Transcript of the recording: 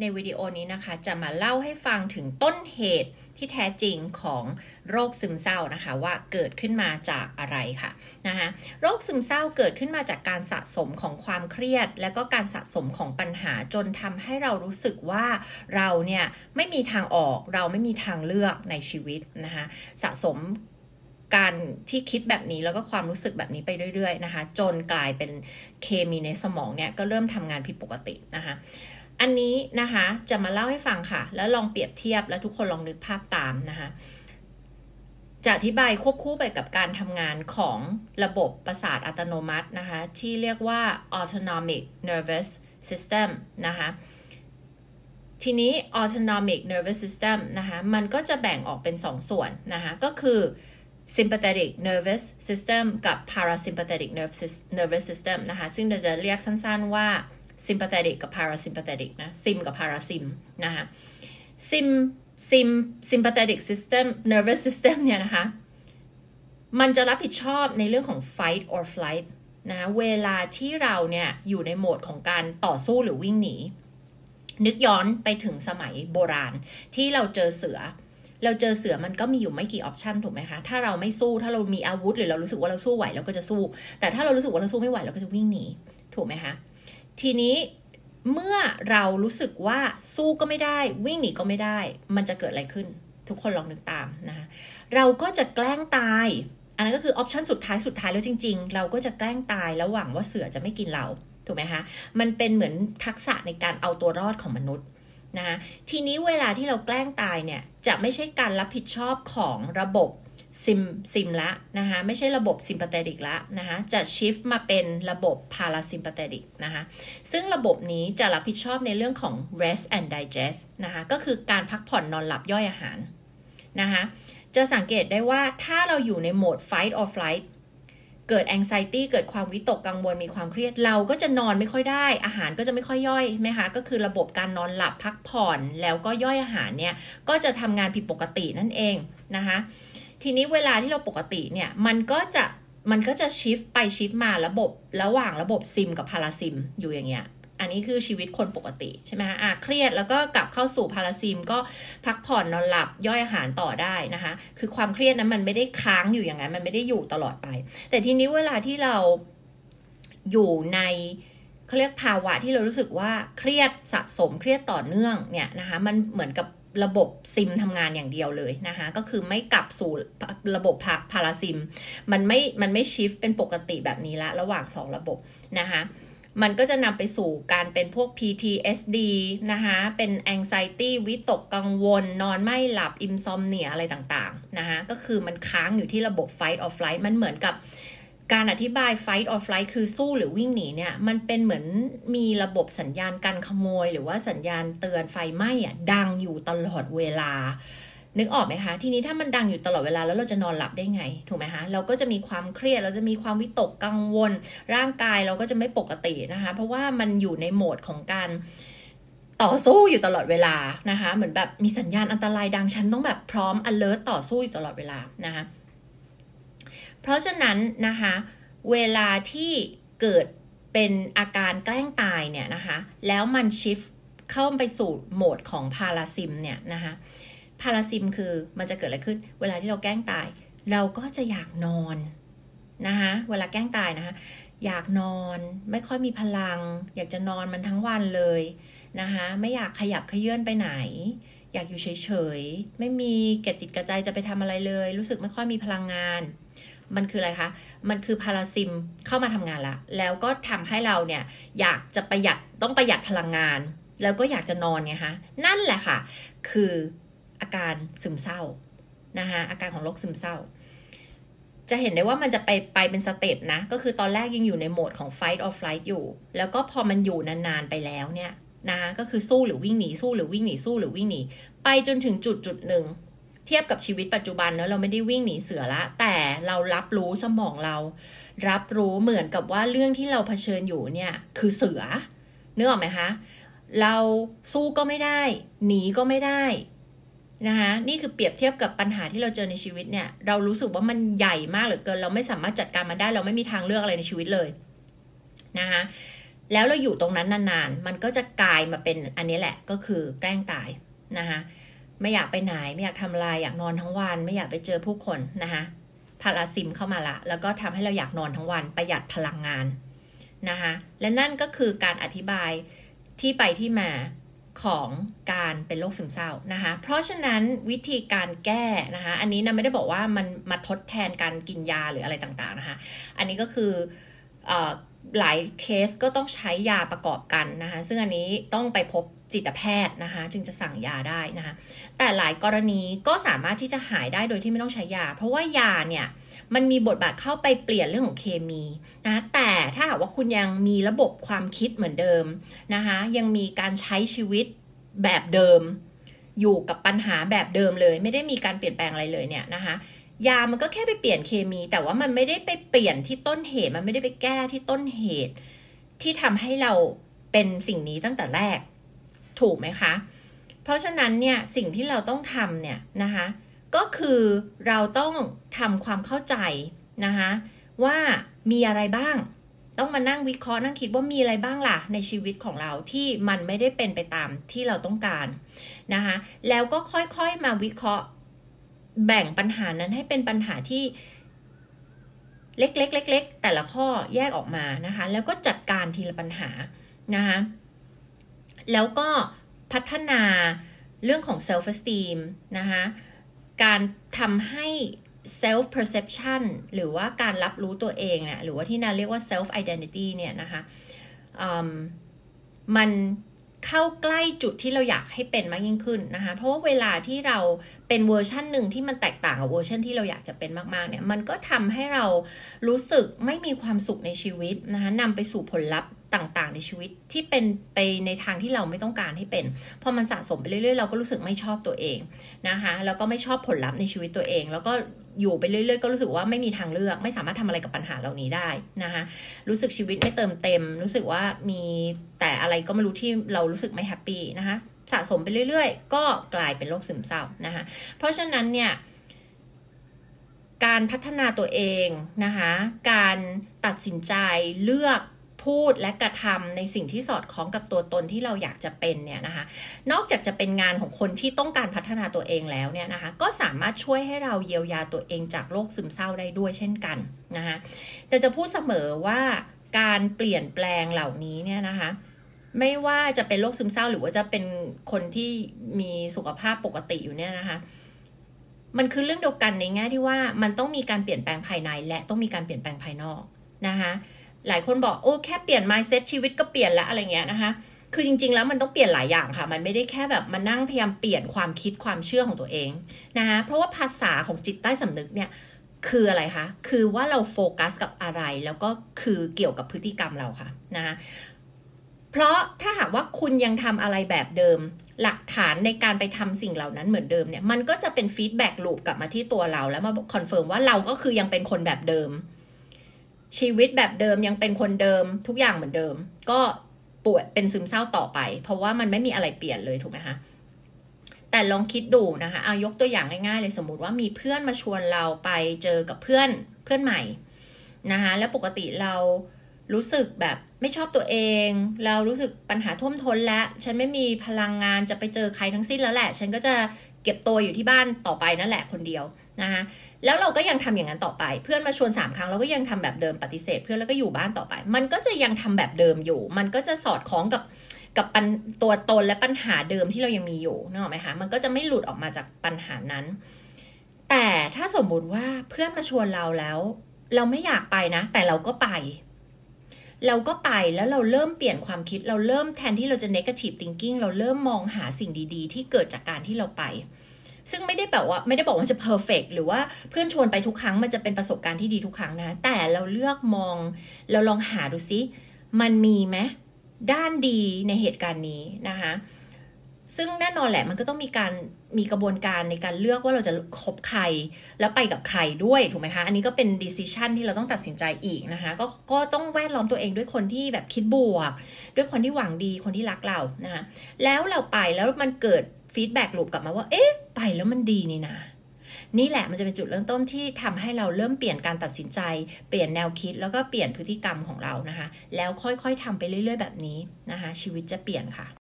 ในวิดีโอนี้นะคะ จะมาเล่าให้ฟังถึงต้นเหตุที่แท้จริงของโรคซึมเศร้านะคะ ว่าเกิดขึ้นมาจากอะไรค่ะนะคะโรคซึมเศร้าเกิดขึ้นมาจากการสะสมของความเครียด และก็การสะสมของปัญหาจนทำให้เรารู้สึกว่าเราเนี่ยไม่มีทางออกเราไม่มีทางเลือกในชีวิตนะคะสะสมการที่คิดแบบนี้แล้วก็ความรู้สึกแบบนี้ไปเรื่อย ๆ นะคะ จนกลายเป็นเคมีในสมองเนี่ยก็เริ่มทำงานผิดปกตินะคะ อันนี้นะคะจะมาเล่าให้ฟังค่ะ แล้วลองเปรียบเทียบแล้วทุกคนลองนึกภาพตามนะคะจะอธิบายควบคู่ไปกับการทำงานของระบบประสาทอัตโนมัตินะคะ ที่เรียกว่า autonomic nervous system นะคะทีนี้ autonomic nervous system นะคะมันก็จะแบ่งออกเป็น 2สส่วนนะคะก็คือ sympathetic nervous system กับ parasympathetic nervous system นะคะซึ่งเราจะเรียกสั้นๆว่า sympathetic กับ parasympathetic นะ sim กับ parasym นะคะ sim sim sympathetic system nervous system เนี่ยนะคะ มันจะรับผิดชอบในเรื่องของ fight or flight นะเวลาที่เราเนี่ยอยู่ในโหมดของการต่อสู้หรือวิ่งหนี นึกย้อนไปถึงสมัยโบราณ ที่เราเจอเสือ เราเจอเสือมันก็มีอยู่ไม่กี่ออปชันถูกไหมคะ ถ้าเราไม่สู้ถ้าเรามีอาวุธหรือเรารู้สึกว่าเราสู้ไหวเราก็จะสู้ แต่ถ้าเรารู้สึกว่าเราสู้ไม่ไหวเราก็จะวิ่งหนีถูกไหมคะ ทีนี้เมื่อเรารู้สึกว่าสู้ก็ไม่ได้ วิ่งหนีก็ไม่ได้ มันจะเกิดอะไรขึ้น ทุกคนลองนึกตามนะคะเราก็จะแกล้งตาย อันนั้นก็คือออปชันสุดท้ายสุดท้ายแล้วจริง ๆ เราก็จะแกล้งตายแล้วหวังว่าเสือจะไม่กินเราถูกไหมคะมันเป็นเหมือนทักษะในการเอาตัวรอดของมนุษย์นะคะทีนี้เวลาที่เราแกล้งตายเนี่ยจะไม่ใช่การรับผิดชอบของระบบ ซิมซิมละนะคะไม่ใช่ระบบซิมพัตเตติกละนะคะจะชิฟมาเป็นระบบพาราซิมพัตเตติกนะคะซึ่งระบบนี้จะรับผิดชอบในเรื่องของ rest and digest นะคะก็คือการพักผ่อนนอนหลับย่อยอาหารนะคะจะสังเกตได้ว่าถ้าเราอยู่ในโหมด fight or flight เกิด anxiety เกิดความวิตกกังวลมีความเครียดเราก็จะนอนไม่ค่อยได้ อาหารก็จะไม่ค่อยย่อยไหมคะก็คือระบบการนอนหลับพักผ่อนแล้วก็ย่อยอาหารเนี่ยก็จะทำงานผิดปกตินั่นเองนะคะ ทีนี้เวลาที่เราปกติเนี่ยมันก็จะมันก็จะชิฟไปชิฟมาระบบระหว่างระบบซิมกับพาราซิมอยู่อย่างเงี้ย อันนี้คือชีวิตคนปกติใช่ไหมคะอะเครียดแล้วก็กลับเข้าสู่พาราซิมก็พักผ่อนนอนหลับย่อยอาหารต่อได้นะคะ คือความเครียดนั้นมันไม่ได้ค้างอยู่อย่างนั้น มันไม่ได้อยู่ตลอดไป แต่ทีนี้เวลาที่เราอยู่ในเขาเรียกภาวะที่เรารู้สึกว่าเครียดสะสมเครียดต่อเนื่องเนี่ยนะคะ มันเหมือนกับ ระบบซิมทำงานอย่างเดียวเลยนะคะ ก็คือไม่กลับสู่ระบบพาราซิม มันไม่ มันไม่ชิฟเป็นปกติแบบนี้ละ ระหว่าง 2 ระบบนะคะมันก็จะนำไปสู่การเป็นพวก PTSD นะคะ เป็น anxiety วิตกกังวล นอนไม่หลับ insomnia อะไรต่างๆ นะคะ ก็คือมันค้างอยู่ที่ระบบ fight or flight มันเหมือนกับ การอธิบาย fight or flight คือสู้หรือวิ่งหนีเนี่ย มันเป็นเหมือนมีระบบสัญญาณการขโมย หรือว่าสัญญาณเตือนไฟไหม้อะดังอยู่ตลอดเวลา นึกออกไหมคะ ทีนี้ถ้ามันดังอยู่ตลอดเวลาแล้วเราจะนอนหลับได้ไง ถูกไหมคะ เราก็จะมีความเครียด เราจะมีความวิตกกังวล ร่างกายเราก็จะไม่ปกตินะคะ เพราะว่ามันอยู่ในโหมดของการต่อสู้อยู่ตลอดเวลานะคะ เหมือนแบบมีสัญญาณอันตรายดังฉันต้องแบบพร้อม alert ต่อสู้อยู่ตลอดเวลานะคะ เพราะฉะนั้นนะคะเวลาที่เกิดเป็นอาการแกล้งตายเนี่ยนะคะแล้วมันชิฟเข้าไปสู่โหมดของพาราซิมเนี่ยนะคะพาราซิมคือมันจะเกิดอะไรขึ้น เวลาที่เราแกล้งตาย เราก็จะอยากนอนนะคะเวลาแกล้งตายนะคะอยากนอนไม่ค่อยมีพลัง อยากจะนอนมันทั้งวันเลยนะคะไม่อยากขยับขยื่นไปไหน อยากอยู่เฉยๆ ไม่มีเกจิตกระใจจะไปทำอะไรเลย รู้สึกไม่ค่อยมีพลังงาน มันคืออะไรคะ มันคือพาราซิมเข้ามาทำงานละ แล้วก็ทำให้เราเนี่ยอยากจะประหยัดต้องประหยัดพลังงาน แล้วก็อยากจะนอนไงคะ นั่นแหละค่ะ คืออาการซึมเศร้านะคะอาการของโรคซึมเศร้า จะเห็นได้ว่ามันจะไปไปเป็นสเต็ปนะ ก็คือตอนแรกยังอยู่ในโหมดของ fight or flight อยู่ แล้วก็พอมันอยู่นานๆไปแล้วเนี่ยนะคะก็คือสู้หรือวิ่งหนีสู้หรือวิ่งหนีสู้หรือวิ่งหนีไปจนถึงจุดจุดหนึ่ง เทียบกับชีวิตปัจจุบันเนอะเราไม่ได้วิ่งหนีเสือละ แต่เรารับรู้สมองเรา รับรู้เหมือนกับว่าเรื่องที่เราเผชิญอยู่เนี่ยคือเสือนึกออกไหมคะเราสู้ก็ไม่ได้ หนีก็ไม่ได้นะคะนี่คือเปรียบเทียบกับปัญหาที่เราเจอในชีวิตเนี่ยเรารู้สึกว่ามันใหญ่มากเหลือเกิน เราไม่สามารถจัดการมันได้ เราไม่มีทางเลือกอะไรในชีวิตเลยนะคะแล้วเราอยู่ตรงนั้นนานๆ มันก็จะกลายมาเป็นอันนี้แหละก็คือแกล้งตายนะคะ ไม่อยากไปไหน ไม่อยากทำอะไรอยากนอนทั้งวัน ไม่อยากไปเจอผู้คนนะคะพาราซิมเข้ามาละ แล้วก็ทำให้เราอยากนอนทั้งวันประหยัดพลังงานนะคะและนั่นก็คือการอธิบายที่ไปที่มาของการเป็นโรคซึมเศร้านะคะ เพราะฉะนั้นวิธีการแก้นะคะ อันนี้นะไม่ได้บอกว่ามันมาทดแทนการกินยาหรืออะไรต่างๆนะคะ อันนี้ก็คืออหลายเคสก็ต้องใช้ยาประกอบกันนะคะ ซึ่งอันนี้ต้องไปพบ จิตแพทย์นะคะ จึงจะสั่งยาได้นะคะ แต่หลายกรณีก็สามารถที่จะหายได้โดยที่ไม่ต้องใช้ยา เพราะว่ายาเนี่ยมันมีบทบาทเข้าไปเปลี่ยนเรื่องของเคมีนะแต่ถ้าหากว่าคุณยังมีระบบความคิดเหมือนเดิมนะคะ ยังมีการใช้ชีวิตแบบเดิม อยู่กับปัญหาแบบเดิมเลย ไม่ได้มีการเปลี่ยนแปลงอะไรเลยเนี่ยนะคะยามันก็แค่ไปเปลี่ยนเคมี แต่ว่ามันไม่ได้ไปเปลี่ยนที่ต้นเหตุมันไม่ได้ไปแก้ที่ต้นเหตุ ที่ทำให้เราเป็นสิ่งนี้ตั้งแต่แรก ถูกไหมคะ เพราะฉะนั้นเนี่ยสิ่งที่เราต้องทำเนี่ยนะคะก็คือเราต้องทำความเข้าใจนะคะว่ามีอะไรบ้าง ต้องมานั่งวิเคราะห์นั่งคิดว่ามีอะไรบ้างล่ะในชีวิตของเราที่มันไม่ได้เป็นไปตามที่เราต้องการนะคะแล้วก็ค่อยๆมาวิเคราะห์แบ่งปัญหานั้นให้เป็นปัญหาที่เล็กๆเล็กๆแต่ละข้อแยกออกมานะคะ แล้วก็จัดการทีละปัญหานะคะ แล้วก็พัฒนาเรื่องของ self esteem นะคะการทำให้ self perception หรือว่าการรับรู้ตัวเองเนี่ยหรือว่าที่นาเรียกว่า self identity เนี่ยนะคะมันเข้าใกล้จุดที่เราอยากให้เป็นมากยิ่งขึ้นนะคะ เพราะว่าเวลาที่เราเป็นเวอร์ชันหนึ่งที่มันแตกต่างกับเวอร์ชันที่เราอยากจะเป็นมากๆเนี่ย มันก็ทำให้เรารู้สึกไม่มีความสุขในชีวิตนะคะนำไปสู่ผลลัพธ์ ต่างๆ ในชีวิตที่เป็นไปในทางที่เราไม่ต้องการให้เป็น พอมันสะสมไปเรื่อยๆ เราก็รู้สึกไม่ชอบตัวเองนะคะแล้วก็ไม่ชอบผลลัพธ์ในชีวิตตัวเอง แล้วก็อยู่ไปเรื่อยๆ ก็รู้สึกว่าไม่มีทางเลือก ไม่สามารถทำอะไรกับปัญหาเหล่านี้ได้นะคะรู้สึกชีวิตไม่เติมเต็ม รู้สึกว่ามีแต่อะไรก็ไม่รู้ที่เรารู้สึกไม่แฮปปี้นะคะสะสมไปเรื่อยๆ ก็กลายเป็นโรคซึมเศร้านะคะเพราะฉะนั้นเนี่ยการพัฒนาตัวเองนะคะการตัดสินใจเลือก พูดและกระทำในสิ่งที่สอดคล้องกับตัวตนที่เราอยากจะเป็นเนี่ยนะคะนอกจากจะเป็นงานของคนที่ต้องการพัฒนาตัวเองแล้วเนี่ยนะคะก็สามารถช่วยให้เราเยียวยาตัวเองจากโรคซึมเศร้าได้ด้วยเช่นกันนะคะแต่จะพูดเสมอว่าการเปลี่ยนแปลงเหล่านี้เนี่ยนะคะไม่ว่าจะเป็นโรคซึมเศร้าหรือว่าจะเป็นคนที่มีสุขภาพปกติอยู่เนี่ยนะคะ มันคือเรื่องเดียวกันในแง่ที่ว่ามันต้องมีการเปลี่ยนแปลงภายในและต้องมีการเปลี่ยนแปลงภายนอกนะคะ หลายคนบอกโอ้แค่เปลี่ยน mindset ชีวิตก็เปลี่ยนแล้วอะไรเงี้ยนะคะคือจริง ๆ แล้วมันต้องเปลี่ยนหลายอย่างค่ะ มันไม่ได้แค่แบบมานั่งพยายามเปลี่ยนความคิดความเชื่อของตัวเองนะคะเพราะว่าภาษาของจิตใต้สำนึกเนี่ยคืออะไรคะ คือว่าเราโฟกัสกับอะไร แล้วก็คือเกี่ยวกับพฤติกรรมเราค่ะนะคะเพราะถ้าหากว่าคุณยังทำอะไรแบบเดิม หลักฐานในการไปทำสิ่งเหล่านั้นเหมือนเดิมเนี่ย มันก็จะเป็น feedback loop กลับมาที่ตัวเราแล้วมา confirm ว่าเราก็คือยังเป็นคนแบบเดิม ชีวิตแบบเดิมยังเป็นคนเดิมทุกอย่างเหมือนเดิม ก็ป่วยเป็นซึมเศร้าต่อไป เพราะว่ามันไม่มีอะไรเปลี่ยนเลยถูกไหมคะแต่ลองคิดดูนะคะเอายกตัวอย่างง่ายๆเลยสมมติว่ามีเพื่อนมาชวนเราไปเจอกับเพื่อนเพื่อนใหม่นะคะแล้วปกติเรารู้สึกแบบไม่ชอบตัวเอง เรารู้สึกปัญหาท่วมท้นแล้ว ฉันไม่มีพลังงานจะไปเจอใครทั้งสิ้นแล้วแหละ ฉันก็จะเก็บตัวอยู่ที่บ้านต่อไปนั่นแหละคนเดียวนะคะ แล้วเราก็ยังทำอย่างนั้นต่อไป เพื่อนมาชวนสามครั้งเราก็ยังทำแบบเดิมปฏิเสธ เพื่อนแล้วก็อยู่บ้านต่อไป มันก็จะยังทำแบบเดิมอยู่ มันก็จะสอดคล้องกับกับปัญตัวตนและปัญหาเดิมที่เรายังมีอยู่นึกออกไหมคะมันก็จะไม่หลุดออกมาจากปัญหานั้น แต่ถ้าสมมุติว่าเพื่อนมาชวนเราแล้ว เราไม่อยากไปนะ แต่เราก็ไป เราก็ไปแล้วเราเริ่มเปลี่ยนความคิดเราเริ่มแทนที่เราจะ negative thinking เราเริ่มมองหาสิ่งดี ๆ ที่เกิดจากการที่เราไป ซึ่งไม่ได้แบบว่าไม่ได้บอกว่าจะเพอร์เฟกหรือว่าเพื่อนชวนไปทุกครั้งมันจะเป็นประสบการณ์ที่ดีทุกครั้งนะ แต่เราเลือกมอง เราลองหาดูซิ มันมีไหมด้านดีในเหตุการณ์นี้นะคะซึ่งแน่นอนแหละมันก็ต้องมีการมีกระบวนการในการเลือกว่าเราจะคบใคร แล้วไปกับใครด้วยถูกไหมคะ อันนี้ก็เป็น decision ที่เราต้องตัดสินใจอีกนะคะก็ก็ต้องแวดล้อมตัวเองด้วยคนที่แบบคิดบวก ด้วยคนที่หวังดีคนที่รักเรานะคะแล้วเราไปแล้วมันเกิด feedback loop กลับมาว่า เอ๊ะ ไปแล้วมันดีนี่นะนี่แหละมันจะเป็นจุดเริ่มต้นที่ทำให้เราเริ่มเปลี่ยนการตัดสินใจ เปลี่ยนแนวคิดแล้วก็เปลี่ยนพฤติกรรมของเรานะคะ แล้วค่อยๆทำไปเรื่อย ๆ แบบนี้นะคะ ชีวิตจะเปลี่ยนค่ะ